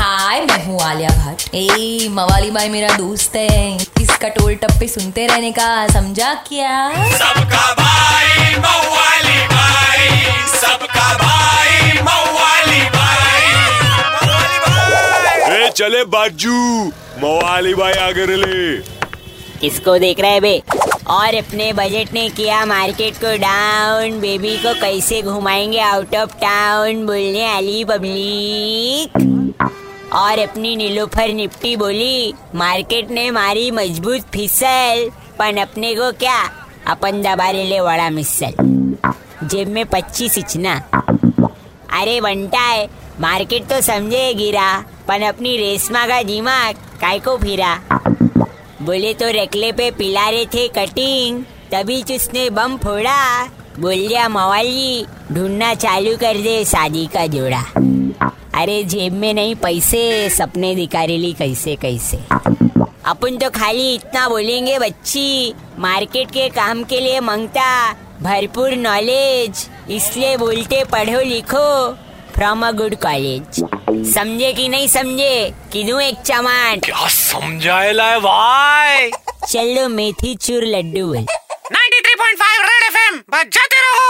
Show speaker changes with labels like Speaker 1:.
Speaker 1: हाय मैं हूँ आलिया भट्ट। ए मवाली भाई मेरा दोस्त है। इसका टोल टप्पे सुनते रहने का समझा क्या?
Speaker 2: सबका भाई मवाली भाई। सबका भाई मवाली भाई। मवाली भाई
Speaker 3: ए चले बाजू। मवाली भाई आगे ले
Speaker 4: किसको देख रहे बे? और अपने बजट ने किया मार्केट को डाउन बेबी को कैसे घुमाएँगे आउट ऑफ़ टाउन बोलने वाली पब्लिक और अपनी नीलोफर निपटी बोली, मार्केट ने मारी मज़बूत फिसल, पण अपने को क्या? अपन दबा ले वड़ा मिसल। जेब में पच्चीस इचना अरे बनता है, मार्केट तो समझे गिरा, पण अपनी रेशमा का दिमाग काय को फिरा? बोले तो रकले पे पिला रहे थे कटिंग, तभी उसने बम फोड़ा। बोल दिया मवाली, ढूंढना चालू कर दे शादी का जोड़ा। अरे जेब में नहीं पैसे सपने दिखा ली कैसे कैसे। अपन तो खाली इतना बोलेंगे बच्ची मार्केट के काम के लिए माँगता भरपूर नॉलेज इसलिए बोलते पढ़ो लिखो फ्रॉम अ गुड कॉलेज समझे कि नहीं समझे? कि दूँ एक चमाट?
Speaker 2: क्या समझाए लाए भाई?
Speaker 4: चलो मेथी चूर लड्डू बोल।
Speaker 5: 93.5 रेड एफएम बजाते रहो।